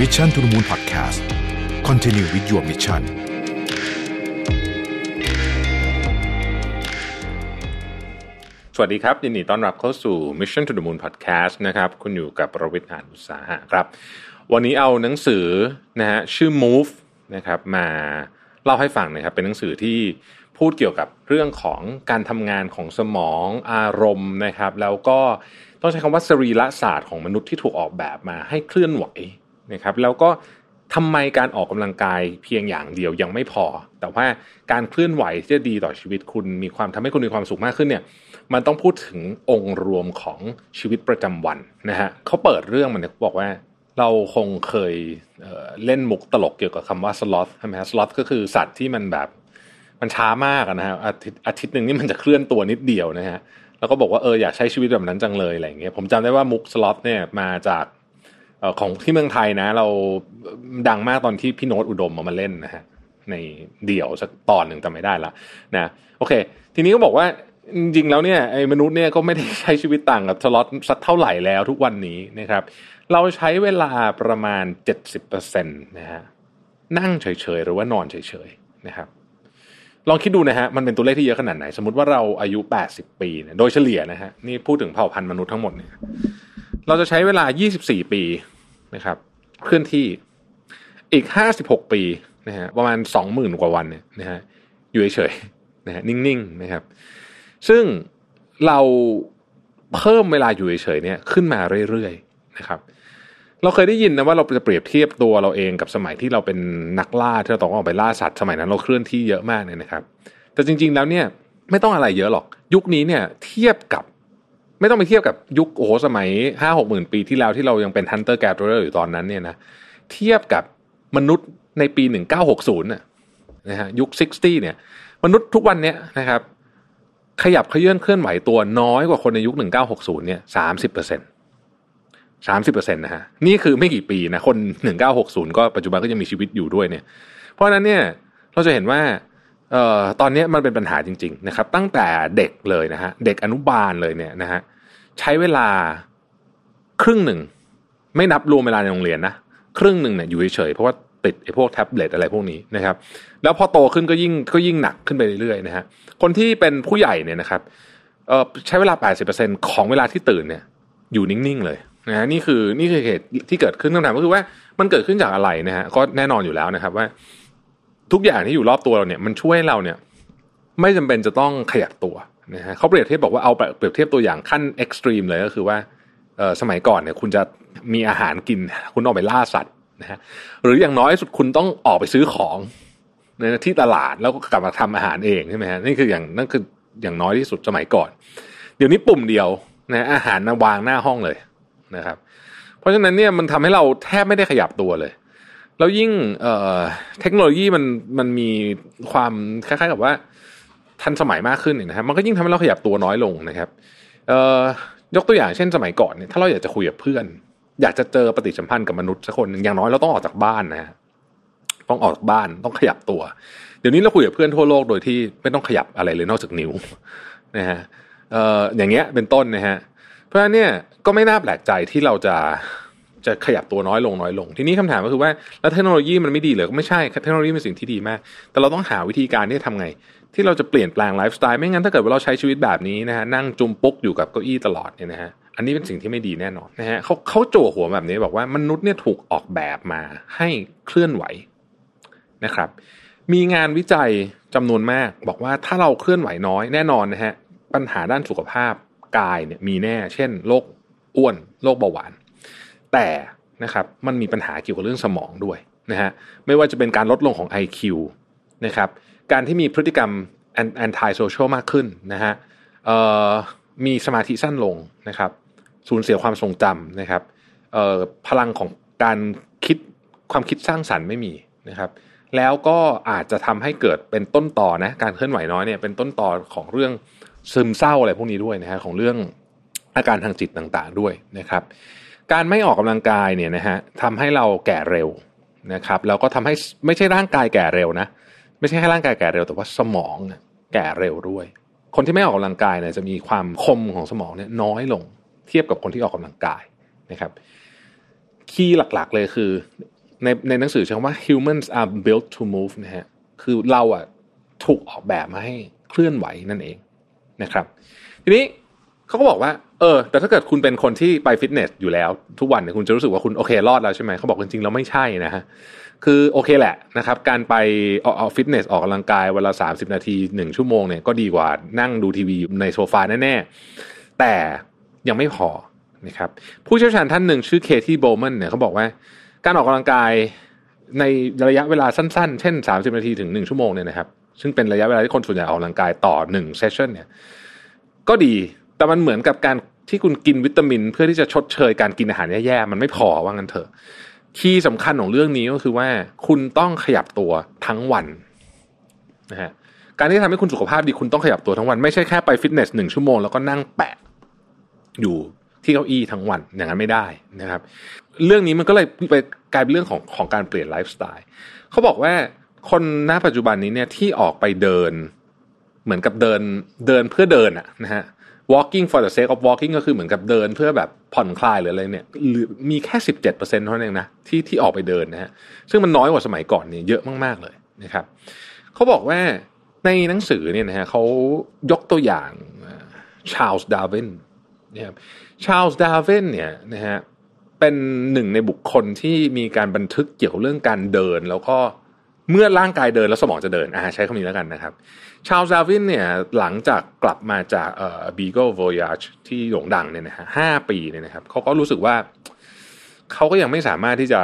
Mission to the Moon Podcast Continue with your mission สวัสดีครับ ยินดีต้อนรับเข้าสู่ Mission to the Moon Podcast นะครับ คุณอยู่กับประวิทย์หานอุตสาหะครับ วันนี้เอาหนังสือนะฮะชื่อ Move นะครับมาเล่าให้ฟังนะครับ เป็นหนังสือที่พูดเกี่ยวกับเรื่องของการทำงานของสมองอารมณ์นะครับ แล้วก็ต้องใช้คำว่าสรีระศาสตร์ของมนุษย์ที่ถูกออกแบบมาให้เคลื่อนไหว นะครับแล้วก็ทำไมการออกกำลังกายเพียงอย่างเดียวยังไม่พอ แต่ว่าการเคลื่อนไหวที่จะดีต่อชีวิตคุณมีความทำให้คุณมีความสุขมากขึ้นเนี่ยมันต้องพูดถึงองค์รวมของชีวิตประจำวันนะฮะเขาเปิดเรื่องมันเนี่ยบอกว่าเราคงเคยเเล่นมุกตลกเกี่ยวกับคำว่าสล็อตใช่ไหมฮะสล็อตก็คือสัตว์ที่มันแบบมันช้ามากนะฮะอาทิตย์อาทิตย์หนึ่งนี่มันจะเคลื่อนตัวนิดเดียวนะฮะแล้วก็บอกว่าเอออยากใช้ชีวิตแบบนั้นจังเลยอะไรอย่างเงี้ยผมจำได้ว่ามุกสล็อตเนี่ยมาจาก ของที่เมืองไทยนะ เราดังมากตอนที่พี่โน้ตอุดมมามาเล่นนะฮะในเดี่ยวสักตอนหนึ่งแต่ไม่ได้ละนะโอเค ทีนี้ก็บอกว่าจริงๆแล้วเนี่ยไอ้มนุษย์เนี่ยก็ไม่ได้ใช้ชีวิตต่างกับสล็อตสักเท่าไหร่แล้วทุกวันนี้นะครับ เราใช้เวลาประมาณ 70%นะฮะนั่งเฉยๆ หรือว่านอนเฉยๆนะครับลองคิดดูนะฮะมันเป็นตัวเลขที่เยอะขนาดไหน สมมติว่าเราอายุ 80 ปีเนี่ยโดยเฉลี่ยนะฮะนี่พูดถึงเผ่าพันธุ์มนุษย์ทั้งหมดเนี่ยเราจะใช้เวลา 24 ปี นะครับ เคลื่อนที่อีก56ปีนะฮะประมาณ20,000กว่าวันเนี่ยนะฮะอยู่เฉยๆนะฮะนิ่งๆนะครับ ซึ่งเราเพิ่มเวลาอยู่เฉยๆเนี่ยขึ้นมาเรื่อยๆนะครับ เราเคยได้ยินนะว่าเราจะเปรียบเทียบตัวเราเองกับสมัยที่เราเป็นนักล่าที่เราต้องออกไปล่าสัตว์สมัยนั้นเราเคลื่อนที่เยอะมากเนี่ยนะครับ แต่จริง ๆแล้วเนี่ยไม่ต้องอะไรเยอะหรอก ยุคนี้เนี่ยเทียบกับ ไม่ต้องไปเทียบกับยุคโอ้โหสมัยห้าหกหมื่นปีที่แล้วที่เรายังเป็น hunter gatherer อยู่ตอนนั้นเนี่ยนะเทียบกับมนุษย์ในปีหนึ่งเก้าหกศูนย์นะฮะยุคซิกตี้เนี่ย มนุษย์ทุกวันเนี้ยนะครับ ขยับขยื่นเคลื่อนไหวตัวน้อยกว่าคนในยุค1960เก้าหกศูนย์เนี่ย30เปอร์เซ็นต์สามสิบเปอร์เซ็นต์นะฮะนี่คือไม่กี่ปีนะคน1960ก็ปัจจุบันก็ยังมีชีวิตอยู่ด้วยเนี่ย เพราะนั้นเนี่ยเราจะเห็นว่า เอ่อตอนนี้มันเป็นปัญหาจริง ๆ นะครับ ตั้งแต่เด็กเลยนะฮะเด็กอนุบาลเลยเนี่ยนะฮะใช้เวลาครึ่งหนึ่ง ไม่นับรวมเวลาในโรงเรียนนะครึ่งหนึ่งเนี่ยอยู่เฉยๆเพราะว่าติดไอ้พวกแท็บเล็ตอะไรพวกนี้นะครับ แล้วพอโตขึ้นก็ยิ่งก็ยิ่งหนักขึ้นไปเรื่อยๆนะฮะคนที่เป็นผู้ใหญ่เนี่ยนะครับเอ่อใช้เวลา 80%ของเวลาที่ตื่นเนี่ย อยู่นิ่งๆเลยนะฮะนี่คือนี่คือเหตุที่เกิดขึ้นคำถามก็คือว่ามันเกิดขึ้นจากอะไรนะฮะก็แน่นอนอยู่แล้วนะครับว่า ทุกอย่างที่อยู่รอบตัวเราเนี่ยมันช่วยเราเนี่ย ไม่จำเป็นจะต้องขยับตัวนะฮะเขาเปรียบเทียบบอกว่าเอาเปรียบเทียบตัวอย่างขั้นเอ็กซ์ตรีมเลยก็คือว่าเออสมัยก่อนเนี่ยคุณจะมีอาหารกิน คุณออกไปล่าสัตว์นะฮะหรืออย่างน้อยสุดคุณต้องออกไปซื้อของในที่ตลาดแล้วก็กลับมาทำอาหารเองใช่ไหมฮะนี่คืออย่างนั่นคืออย่างน้อยที่สุดสมัยก่อน เดี๋ยวนี้ปุ่มเดียวนะอาหารนะวางหน้าห้องเลยนะครับ เพราะฉะนั้นเนี่ยมันทำให้เราแทบไม่ได้ขยับตัวเลย แล้วยิ่งเเทคโนโลยีมันมันมีความคล้ายๆกับว่า ทันสมัยมากขึ้นนะครับ มันก็ยิ่งทำให้เราขยับตัวน้อยลงนะครับยกตัวอย่างเช่นสมัยก่อนเนี่ยถ้าเราอยากจะคุยกับเพื่อน อยากจะเจอปฏิสัมพันธ์กับมนุษย์สักคนหนึ่งอย่างน้อยเราต้องออกจากบ้านนะฮะต้องออกจากบ้านต้องขยับตัว เดี๋ยวนี้เราคุยกับเพื่อนทั่วโลกโดยที่ไม่ต้องขยับอะไรเลยนอกจากนิ้วนะฮะอย่างเงี้ยเป็นต้นนะฮะเพราะฉะนั้นเนี่ยก็ไม่น่าแปลกใจที่เราจะ จะขยับตัวน้อยลงน้อยลง ทีนี้คำถามก็คือว่าแล้วเทคโนโลยีมันไม่ดีหรือก็ไม่ใช่เทคโนโลยีเป็นสิ่งที่ดีมาก แต่เราต้องหาวิธีการที่จะทำไง ที่เราจะเปลี่ยนแปลงไลฟ์สไตล์ไม่งั้นถ้าเกิดว่าเราใช้ชีวิตแบบนี้นะฮะนั่งจุมปุ๊กอยู่กับเก้าอี้ตลอดเนี่ยนะฮะอันนี้เป็นสิ่งที่ไม่ดีแน่นอนนะฮะเขาเขาโจหัวแบบนี้บอกว่ามนุษย์เนี่ยถูกออกแบบมาให้เคลื่อนไหวนะครับ มีงานวิจัยจำนวนมาก บอกว่าถ้าเราเคลื่อนไหวน้อยแน่นอนนะฮะปัญหาด้านสุขภาพกายเนี่ยมีแน่ เช่นโรคอ้วนโรคเบาหวาน แต่นะครับมันมีปัญหาเกี่ยวกับเรื่องสมองด้วยนะฮะไม่ว่าจะเป็นการลดลงของ IQ นะครับการที่มีพฤติกรรม anti social มากขึ้นนะฮะมีสมาธิสั้นลงนะครับสูญเสียความทรงจำนะครับพลังของการคิดความคิดสร้างสรรค์ไม่มีนะครับแล้วก็อาจจะทำให้เกิดเป็นต้นต่อนะการเคลื่อนไหวน้อยเนี่ยเป็นต้นต่อของเรื่องซึมเศร้าอะไรพวกนี้ด้วยนะฮะของเรื่องอาการทางจิตต่างๆด้วยนะครับ การไม่ออกกำลังกายเนี่ยนะฮะทำให้เราแก่เร็วนะครับแล้วก็ทำให้ไม่ใช่ร่างกายแก่เร็วนะไม่ใช่แค่ร่างกายแก่เร็วแต่ว่าสมองแก่เร็วด้วย คนที่ไม่ออกกำลังกายเนี่ยจะมีความคมของสมองเนี่ยน้อยลงเทียบกับคนที่ออกกำลังกายนะครับคีย์หลักๆเลยคือในในหนังสือใช้คำว่า humans are built to move นะฮะคือเราอะถูกออกแบบมาให้เคลื่อนไหวนั่นเองนะครับ ทีนี้เขาก็บอกว่าเออ แต่ถ้าเกิดคุณเป็นคนที่ไปฟิตเนสอยู่แล้ว ทุกวันเนี่ยคุณจะรู้สึกว่าคุณโอเครอดแล้วใช่ไหมเขาบอกจริงๆแล้วไม่ใช่นะฮะคือโอเคแหละนะครับ การไปออกฟิตเนสออกกำลังกายเวลาสามสิบนาทีหนึ่งชั่วโมงเนี่ยก็ดีกว่านั่งดูทีวีในโซฟาแน่ๆ แต่ยังไม่พอนะครับผู้เชี่ยวชาญท่านหนึ่งชื่อ Katy Bowman เนี่ยเขาบอกว่าการออกกำลังกายในระยะเวลาสั้นๆ เช่น 30 นาทีถึง 1 ชั่วโมงเนี่ยนะครับซึ่งเป็นระยะเวลาที่คนส่วนใหญ่ออกกำลังกายต่อ 1 session เนี่ยก็ดี แต่มันเหมือนกับการที่คุณกินวิตามิน เพื่อที่จะชดเชยการกินอาหารแย่ๆมันไม่พอว่างั้นเถอะคีย์สำคัญของเรื่องนี้ก็คือว่า คุณต้องขยับตัวทั้งวันนะฮะการที่ทำให้คุณสุขภาพดีคุณต้องขยับตัวทั้งวันไม่ใช่แค่ไปฟิตเนสหนึ่งชั่วโมงแล้วก็นั่งแปะอยู่ที่เก้าอี้ทั้งวันอย่างนั้นไม่ได้นะครับ เรื่องนี้มันก็เลยไปกลายเป็นเรื่องของของการเปลี่ยนไลฟ์สไตล์เขาบอกว่าคนณปัจจุบันนี้เนี่ยที่ออกไปเดิน เหมือนกับเดินเดินเพื่อเดินอะนะฮะ walking for the sake of walking ก็คือเหมือนกับเดินเพื่อแบบผ่อนคลายหรืออะไรเนี่ยหรือมีแค่สิบเจ็ดเปอร์เซ็นต์เท่านั้นเองนะที่ที่ออกไปเดินนะฮะซึ่งมันน้อยกว่าสมัยก่อนเนี่ยเยอะมากๆเลยนะครับเขาบอกว่าในหนังสือเนี่ยนะฮะเขายกตัวอย่างชาลส์ดาร์วินนะครับชาลส์ดาร์วินเนี่ยนะฮะเป็นหนึ่งในบุคคลที่มีการบันทึกเกี่ยวกับเรื่องการเดินแล้วก็ เมื่อร่างกายเดินแล้วสมองจะเดินอ่าใช้คำนี้แล้วกันนะครับ ชาลส์ดาร์วินเนี่ยหลังจากกลับมาจากเอ่อ Beagle Voyage ที่โด่งดังเนี่ยนะฮะห้าปีเนี่ยนะครับเขาก็รู้สึกว่าเขาก็ยังไม่สามารถที่จะ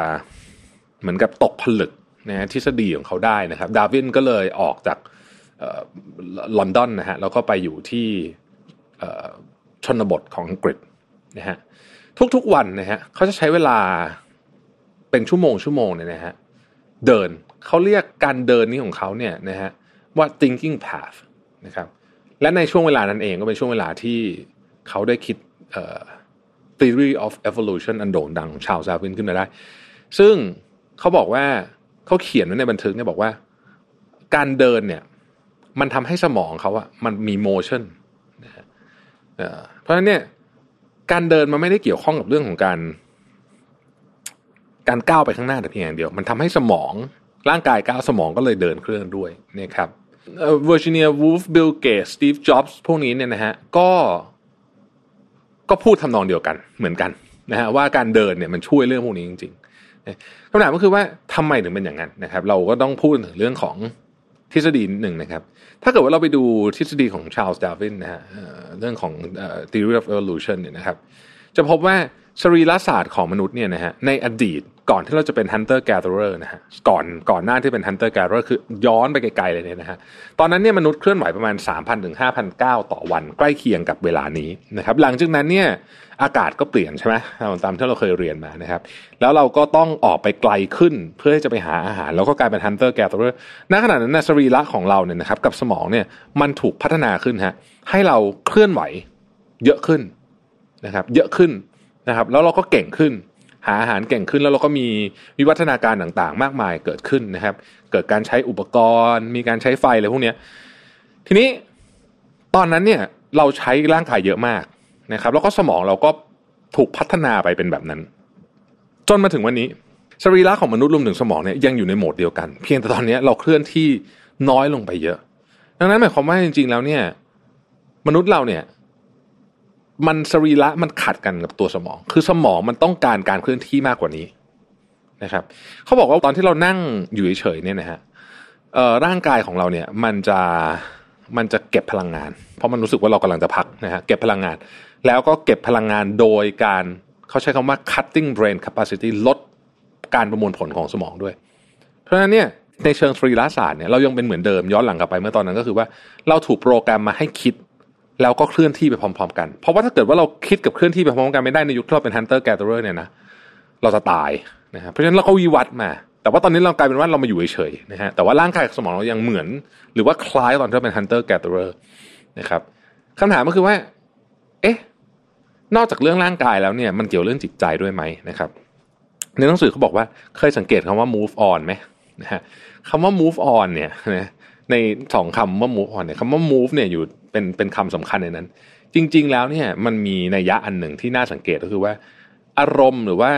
เหมือนกับตกผลึกนะฮะทฤษฎีของเขาได้นะครับ ดาวินก็เลยออกจากลอนดอนนะฮะแล้วก็ไปอยู่ที่ชนบทของอังกฤษนะฮะทุกๆวันนะฮะเขาจะใช้เวลาเป็นชั่วโมงชั่วโมงเนี่ยนะฮะ เดินเขาเรียกการเดินนี้ของเขาเนี่ยนะฮะว่า thinking path นะครับและในช่วงเวลานั้นเองก็เป็นช่วงเวลาที่เขาได้คิด theory of evolution อันโด่งดังชาวซาวินขึ้นมาได้ ซึ่งเขาบอกว่าเขาเขียนไว้ในบันทึกเนี่ยบอกว่า การเดินเนี่ยมันทำให้สมองเขาอะมันมี motion นะเพราะฉะนั้นเนี่ยการเดินมันไม่ได้เกี่ยวข้องกับเรื่องของการ การก้าวไปข้างหน้าแต่เพียงอย่างเดียว มันทำให้สมองร่างกายก้าวสมองก็เลยเดินเครื่องด้วยเนี่ยครับVirginia Woolf Bill Gates Steve Jobs พวกนี้เนี่ยนะฮะก็ก็พูดทำนองเดียวกันเหมือนกันนะฮะว่าการเดินเนี่ยมันช่วยเรื่องพวกนี้จริงๆคำถามก็คือว่าทำไมถึงเป็นอย่างนั้นนะครับ เราก็ต้องพูดถึงเรื่องของทฤษฎีหนึ่งนะครับ ถ้าเกิดว่าเราไปดูทฤษฎีของชาลส์ดาร์วินนะฮะเรื่องของ theory of evolution เนี่ยนะครับ จะพบว่า สรีรศาสตร์ของมนุษย์เนี่ยนะฮะในอดีตก่อนที่เราจะเป็น hunter gatherer นะฮะก่อนก่อนหน้าที่เป็น hunter gatherer คือย้อนไปไกลๆเลยเนี่ยนะฮะตอนนั้นเนี่ยมนุษย์เคลื่อนไหวประมาณ 3,000ถึง5,000ก้าวต่อวัน ใกล้เคียงกับเวลานี้นะครับหลังจากนั้นเนี่ยอากาศก็เปลี่ยนใช่ไหมตามที่เราเคยเรียนมานะครับแล้วเราก็ต้องออกไปไกลขึ้นเพื่อที่จะไปหาอาหาร แล้วก็กลายเป็น hunter gatherer ณขณะนั้นนะสรีระของเราเนี่ยนะครับกับสมองเนี่ยมันถูกพัฒนาขึ้นฮะให้เราเคลื่อนไหวเยอะขึ้นนะครับเยอะขึ้น นะครับ แล้วเราก็เก่งขึ้น หาอาหารเก่งขึ้นแล้วเราก็มีวิวัฒนาการต่างๆ มากมายเกิดขึ้นนะครับ เกิดการใช้อุปกรณ์ มีการใช้ไฟอะไรพวกนี้ทีนี้ตอนนั้นเนี่ยเราใช้ร่างกายเยอะมากนะครับ แล้วก็สมองเราก็ถูกพัฒนาไปเป็นแบบนั้น จนมาถึงวันนี้สรีระของมนุษย์รวมถึงสมองเนี่ยยังอยู่ในโหมดเดียวกัน เพียงแต่ตอนนี้เราเคลื่อนที่น้อยลงไปเยอะ ดังนั้นหมายความว่าจริงๆแล้วเนี่ย มนุษย์เราเนี่ย มันสรีระมันขัดกันกับตัวสมอง คือสมองมันต้องการการเคลื่อนที่มากกว่านี้นะครับเขาบอกว่าตอนที่เรานั่งอยู่เฉยๆเนี่ยนะฮะร่างกายของเราเนี่ยมันจะมันจะเก็บพลังงาน เพราะมันรู้สึกว่าเรากำลังจะพักนะฮะเก็บพลังงาน แล้วก็เก็บพลังงานโดยการเขาใช้คำว่า cutting brain capacity ลดการประมวลผลของสมองด้วย เพราะฉะนั้นเนี่ยในเชิงสรีระศาสตร์เนี่ยเรายังเป็นเหมือนเดิมย้อนหลังกลับไปเมื่อตอนนั้นก็คือว่าเราถูกโปรแกรมมาให้คิด แล้วก็เคลื่อนที่ไปพร้อม ๆ กัน เพราะว่าถ้าเกิดว่าเราคิดกับเคลื่อนที่ไปพร้อมกันไม่ได้ในยุคที่เราเป็น hunter gatherer เนี่ยนะเราจะตายนะครับเพราะฉะนั้นเราก็วิวัฒน์มา แต่ว่าตอนนี้เรากลายเป็นว่าเรามาอยู่เฉยๆนะฮะแต่ว่าร่างกายกับสมองเรายังเหมือน หรือว่าคล้ายตอนที่เราเป็น hunter gatherer นะครับคำถามก็คือว่า เอ๊ะนอกจากเรื่องร่างกายแล้วเนี่ยมันเกี่ยวเรื่องจิตใจด้วยไหมนะครับในหนังสือเขาบอกว่าเคยสังเกตคำว่า move on ไหมนะฮะคำว่า move on เนี่ยนะในสองคำว่า move on เนี่ยคำว่า move เนี่ยอยู่ เป็นเป็นคำสำคัญในนั้น จริง ๆ แล้วเนี่ยมันมีนัยยะอันหนึ่งที่น่าสังเกตก็คือว่า อารมณ์หรือว่า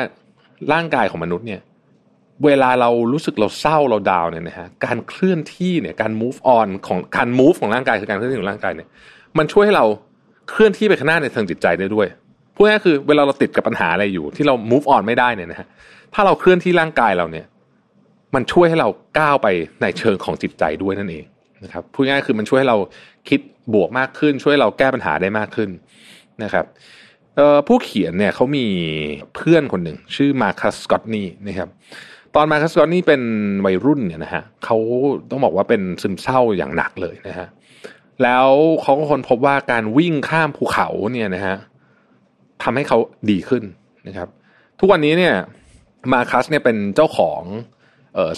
ร่างกายของมนุษย์เนี่ยเวลาเรารู้สึกเราเศร้าเราดาวเนี่ยนะฮะการเคลื่อนที่เนี่ยการ move on ของการ move ของร่างกายคือการเคลื่อนที่ของร่างกายเนี่ย มันช่วยให้เราเคลื่อนที่ไปข้างหน้าในทางจิตใจได้ด้วยพูดง่ายๆคือเวลาเราติดกับปัญหาอะไรอยู่ ที่เรา move on ไม่ได้เนี่ยนะฮะถ้าเราเคลื่อนที่ร่างกายเราเนี่ย มันช่วยให้เราก้าวไปในเชิงของจิตใจด้วยนั่นเองนะครับพูดง่ายๆคือมันช่วยให้เราคิด บวกมากขึ้น ช่วยเราแก้ปัญหาได้มากขึ้นนะครับผู้เขียนเนี่ยเขามีเพื่อนคนหนึ่งชื่อมาคัสกอตนี่นะครับตอนมาคัสกอตนี่เป็นวัยรุ่นเนี่ยนะฮะเขาต้องบอกว่าเป็นซึมเศร้าอย่างหนักเลยนะฮะแล้วเขาก็คนพบว่าการวิ่งข้ามภูเขาเนี่ยนะฮะทำให้เขาดีขึ้นนะครับ ทุกวันนี้เนี่ยมาคัสเนี่ยเป็นเจ้าของ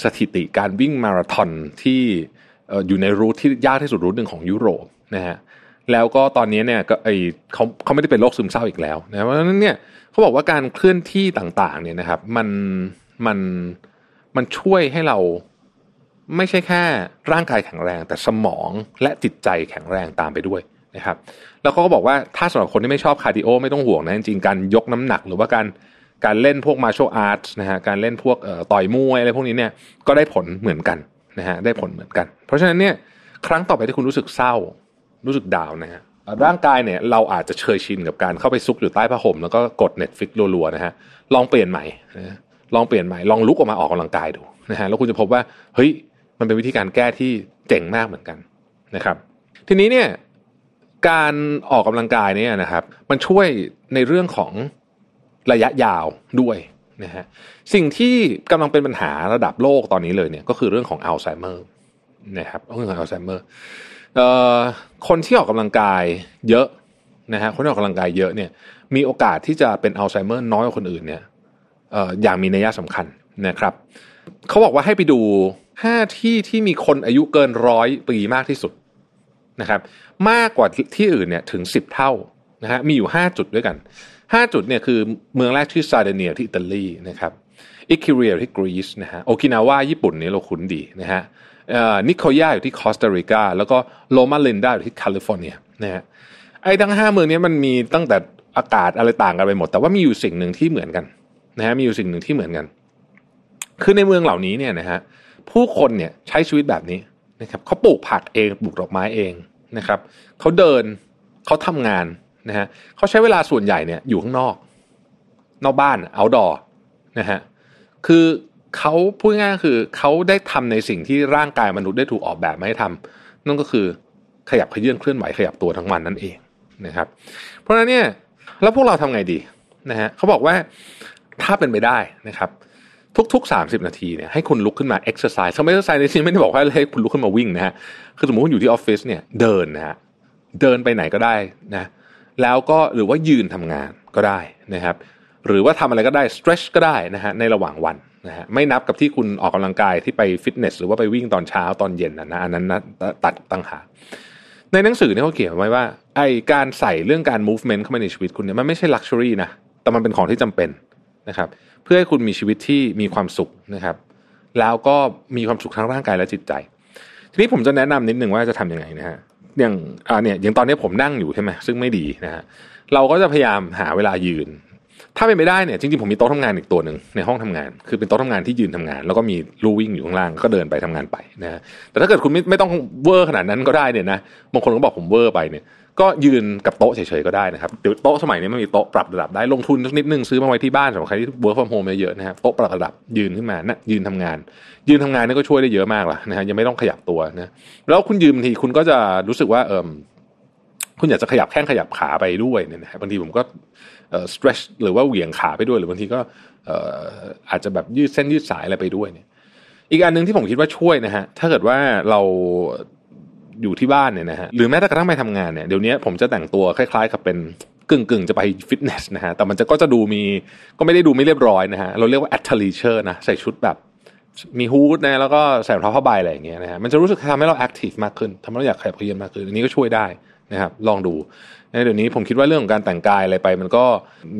สถิติการวิ่งมาราธอนที่อยู่ในรูทที่ยากที่สุดรูทหนึ่งของยุโรป นะฮะแล้วก็ตอนนี้เนี่ยก็ไอเขาเขาไม่ได้เป็นโรคซึมเศร้าอีกแล้วนะเพราะฉะนั้นเนี่ยเขาบอกว่าการเคลื่อนที่ต่างๆ เนี่ยนะครับ มันมันมันช่วยให้เราไม่ใช่แค่ร่างกายแข็งแรง แต่สมองและจิตใจแข็งแรงตามไปด้วยนะครับ แล้วเขาก็บอกว่าถ้าสำหรับคนที่ไม่ชอบ cardio ไม่ต้องห่วงนะจริงๆการยกน้ำหนักหรือว่าการการเล่นพวก martial arts นะฮะการเล่นพวกต่อยมวยอะไรพวกนี้เนี่ยก็ได้ผลเหมือนกันนะฮะได้ผลเหมือนกัน เพราะฉะนั้นเนี่ยครั้งต่อไปที่คุณรู้สึกเศร้า รู้สึก down นะฮะร่างกายเนี่ยเราอาจจะเคยชินกับการเข้าไปซุกอยู่ใต้ผ้าห่มแล้วก็กด Netflix รัวๆนะฮะลองเปลี่ยนใหม่นะลองเปลี่ยนใหม่ลองลุกออกมาออกกำลังกายดูนะฮะแล้วคุณจะพบว่าเฮ้ยมันเป็นวิธีการแก้ที่เจ๋งมากเหมือนกันนะครับ ทีนี้เนี่ยการออกกำลังกายเนี่ยนะครับ มันช่วยในเรื่องของระยะยาวด้วยนะฮะสิ่งที่กำลังเป็นปัญหาระดับโลกตอนนี้เลยเนี่ยก็คือเรื่องของอัลไซเมอร์นะครับเรื่องของอัลไซเมอร์ คนที่ออกกำลังกายเยอะนะฮะคนที่ออกกำลังกายเยอะเนี่ย มีโอกาสที่จะเป็นอัลไซเมอร์น้อยกว่าคนอื่นเนี่ยอย่างมีนัยสำคัญนะครับเขาบอกว่าให้ไปดูห้าที่ที่มีคนอายุเกินร้อยปีมากที่สุดนะครับ มากกว่าที่อื่นเนี่ยถึงสิบเท่านะฮะมีอยู่ห้าจุดด้วยกันห้าจุดเนี่ยคือเมืองแรกที่ซาเดเนียที่อิตาลีนะครับอิคิเรียที่กรีซนะฮะโอกินาวาญี่ปุ่นนี่เราคุ้นดีนะฮะ นิโคยาอยู่ที่คอสตาริกาแล้วก็โลมาลินดาอยู่ที่แคลิฟอร์เนียนะฮะไอ้ทั้งห้าเมืองนี้มันมีตั้งแต่อากาศอะไรต่างกันไปหมด แต่ว่ามีอยู่สิ่งหนึ่งที่เหมือนกันนะฮะมีอยู่สิ่งหนึ่งที่เหมือนกัน คือในเมืองเหล่านี้เนี่ยนะฮะผู้คนเนี่ยใช้ชีวิตแบบนี้นะครับเขาปลูกผักเองปลูกดอกไม้เองนะครับเขาเดินเขาทำงานนะฮะเขาใช้เวลาส่วนใหญ่เนี่ยอยู่ข้างนอก นอกบ้านเอาดอนะฮะคือ เขาพูดง่ายคือเขาได้ทำในสิ่งที่ร่างกายมนุษย์ได้ถูกออกแบบมาให้ทำนั่นก็คือขยับเขยื้อนเคลื่อนไหวขยับตัวทั้งวันนั่นเองนะครับ เพราะฉะนั้นเนี่ยแล้วพวกเราทำไงดีนะฮะเขาบอกว่าถ้าเป็นไปได้นะครับ ทุกๆสามสิบนาทีเนี่ยให้คุณลุกขึ้นมาเอ็กซ์ไซส์เขาไม่เอ็กซ์ไซส์ในที่ไม่ได้บอกว่าให้คุณลุกขึ้นมาวิ่งนะฮะคือสมมติคุณอยู่ที่ออฟฟิศเนี่ยเดินนะฮะเดินไปไหนก็ได้นะแล้วก็หรือว่ายืนทำงานก็ได้นะครับ หรือว่าทำอะไรก็ได้ stretch ก็ได้นะฮะในระหว่างวัน นะฮะไม่นับกับที่คุณออกกำลังกายที่ไปฟิตเนส หรือว่าไปวิ่งตอนเช้าตอนเย็นนะนะอันนั้นนะตัดตั้งหาในหนังสือเนี่ยเขาเขียนไว้ว่าไอการใส่เรื่องการ movement เข้ามาในชีวิตคุณเนี่ยมันไม่ใช่ luxury นะแต่มันเป็นของที่จำเป็นนะครับ เพื่อให้คุณมีชีวิตที่มีความสุขนะครับ แล้วก็มีความสุขทั้งร่างกายและจิตใจ ทีนี้ผมจะแนะนำนิดหนึ่งว่าจะทํำยังไงนะฮะอย่างอ่าเนี่ยอย่างตอนนี้ผมนั่งอยู่ใช่ไหมซึ่งไม่ดีนะฮะเราก็จะพยายามหาเวลายืน ถ้าเป็นไปได้เนี่ยจริงๆผมมีโต๊ะทำงานอีกตัวหนึ่งในห้องทำงาน คือเป็นโต๊ะทำงานที่ยืนทำงาน แล้วก็มีลู่วิ่งอยู่ข้างล่างก็เดินไปทำงานไปนะฮะแต่ถ้าเกิดคุณไม่ไม่ต้องเวอร์ขนาดนั้นก็ได้เนี่ยนะบางคนก็บอกผมเวอร์ไปเนี่ยก็ยืนกับโต๊ะเฉยๆก็ได้นะครับเดี๋ยวโต๊ะสมัยนี้มันมีโต๊ะปรับระดับได้ลงทุนสักนิดนึงซื้อมาไว้ที่บ้านสำหรับใครที่ work from home เยอะๆนะครับโต๊ะปรับระดับยืนขึ้นมานะยืนทำงาน ยืนทำงานนี่ก็ช่วยได้เยอะมากละนะฮะยังไม่ต้องขยับตัวนะแล้วคุณยืนบางทีคุณก็จะรู้สึกว่าเออคุณอยากจะขยับแข้งขยับขาไปด้วยเนี่ยนะบางทีผมก็ stretch หรือว่าเหวี่ยงขาไปด้วย หรือบางทีก็อาจจะแบบยืดเส้นยืดสายอะไรไปด้วยเนี่ย อีกอันหนึ่งที่ผมคิดว่าช่วยนะฮะ ถ้าเกิดว่าเราอยู่ที่บ้านเนี่ยนะฮะ หรือแม้แต่กระทั่งไปทำงานเนี่ย เดี๋ยวนี้ผมจะแต่งตัวคล้ายๆ กับเป็นกึ่งกึ่งจะไปฟิตเนสนะฮะ แต่มันจะก็จะดูมีก็ไม่ได้ดูไม่เรียบร้อยนะฮะ เราเรียกว่า at leisure นะ ใส่ชุดแบบมีฮูดนะแล้วก็ใส่รองเท้าผ้าใบอะไรอย่างเงี้ยนะฮะ มันจะรู้สึกทำให้เราแอคทีฟมากขึ้นทำให้เราอยากขยับเขยื้อนมากขึ้น อันนี้ก็ช่วยได้ นะครับลองดูเดี๋ยวนี้ผมคิดว่าเรื่องของการแต่งกายอะไรไป มันก็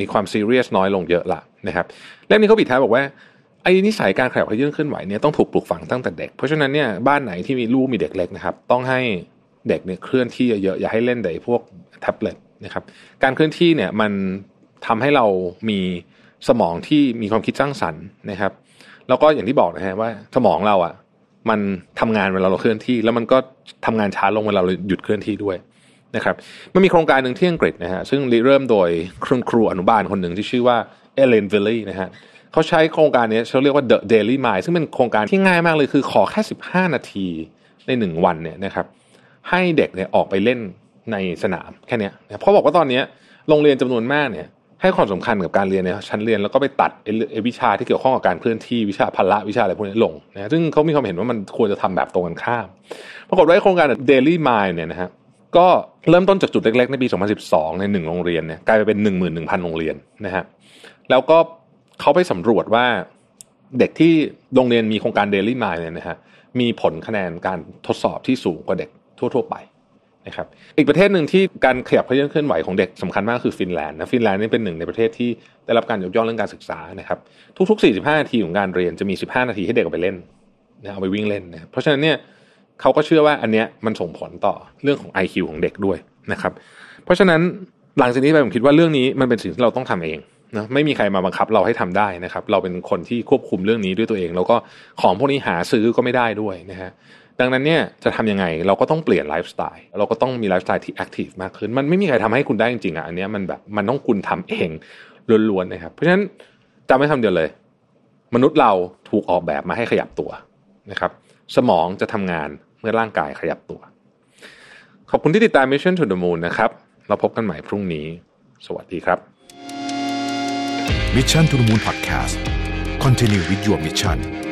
มีความซีเรียสน้อยลงเยอะละนะครับเล่มนี้เขาปิดท้ายบอกว่าไอ้นิสัยการขยับขยื่นเคลื่อนไหวเนี่ยต้องถูกปลูกฝังตั้งแต่เด็ก เพราะฉะนั้นเนี่ยบ้านไหนที่มีลูกมีเด็กเล็กนะครับต้องให้เด็กเนี่ยเคลื่อนที่เยอะๆอย่าให้เล่นแต่พวกแท็บเล็ตนะครับการเคลื่อนที่เนี่ยมันทำให้เรามีสมองที่มีความคิดสร้างสรรค์นะครับ แล้วก็อย่างที่บอกนะฮะว่าสมองเราอะมันทำงานเวลาเราเคลื่อนที่ แล้วมันก็ทำงานช้าลงเวลาเราหยุดเคลื่อนที่ด้วย นะครับมันมีโครงการหนึ่งที่อังกฤษนะฮะซึ่งเริ่มโดยครูครูอนุบาลคนหนึ่งที่ชื่อว่าเอเลนวิลลี่นะฮะเขาใช้โครงการนี้เขาเรียกว่า The Daily Mind ซึ่งเป็นโครงการที่ง่ายมากเลยคือขอแค่ 15 นาทีในหนึ่งวันเนี่ยนะครับให้เด็กเนี่ยออกไปเล่นในสนามแค่นี้เพราะบอกว่าตอนนี้โรงเรียนจำนวนมากเนี่ยให้ความสำคัญกับการเรียนในชั้นเรียนแล้วก็ไปตัดเอวิชาที่เกี่ยวข้องกับการเคลื่อนที่วิชาพละวิชาอะไรพวกนี้ลงนะซึ่งเขามีความเห็นว่ามันควรจะทำแบบตรงกันข้าม ปรากฏว่าโครงการ Daily Mind เนี่ยนะฮะ ก็เริ่มต้นจากจุดเล็กๆ ในปี 2012 ในหนึ่งโรงเรียนเนี่ยกลายไปเป็น 11,000 โรงเรียนนะฮะแล้วก็เขาไปสำรวจว่าเด็กที่โรงเรียนมีโครงการ Daily Mind เนี่ยนะฮะมีผลคะแนนการทดสอบที่สูงกว่าเด็กทั่ว ๆ ไปนะครับอีกประเทศหนึ่งที่การขยับเคลื่อนไหวของเด็กสำคัญมากคือฟินแลนด์นะฟินแลนด์นี่เป็นหนึ่งในประเทศที่ได้รับการยกย่องเรื่องการศึกษานะครับทุกๆ 45 นาทีของการเรียนจะมี 15 นาทีให้เด็กไปเล่นนะเอาไปวิ่งเล่นนะเพราะฉะนั้นเนี่ย เขาก็เชื่อว่าอันเนี้ยมันส่งผลต่อเรื่องของ IQ ของเด็กด้วยนะครับ เพราะฉะนั้นหลังจากนี้ไปผมคิดว่าเรื่องนี้มันเป็นสิ่งที่เราต้องทำเองนะไม่มีใครมาบังคับเราให้ทำได้นะครับ เราเป็นคนที่ควบคุมเรื่องนี้ด้วยตัวเอง แล้วก็ของพวกนี้หาซื้อก็ไม่ได้ด้วยนะฮะดังนั้นเนี่ยจะทำยังไงเราก็ต้องเปลี่ยนไลฟ์สไตล์เราก็ต้องมีไลฟ์สไตล์ที่ active มากขึ้น มันไม่มีใครทำให้คุณได้จริงๆอะอันเนี้ยมันแบบมันต้องคุณทำเองล้วนๆนะครับ เพราะฉะนั้นจำไม่คำเดียวเลย มนุษย์เราถูกออกแบบมาให้ขยับตัวนะครับ สมองจะทำงาน มื่อร่างกายขยับตัว ขอบคุณที่ติดตาม Mission to the Moon นะครับ เราพบกันใหม่พรุ่งนี้ สวัสดีครับ Mission to the Moon Podcast Continue with your mission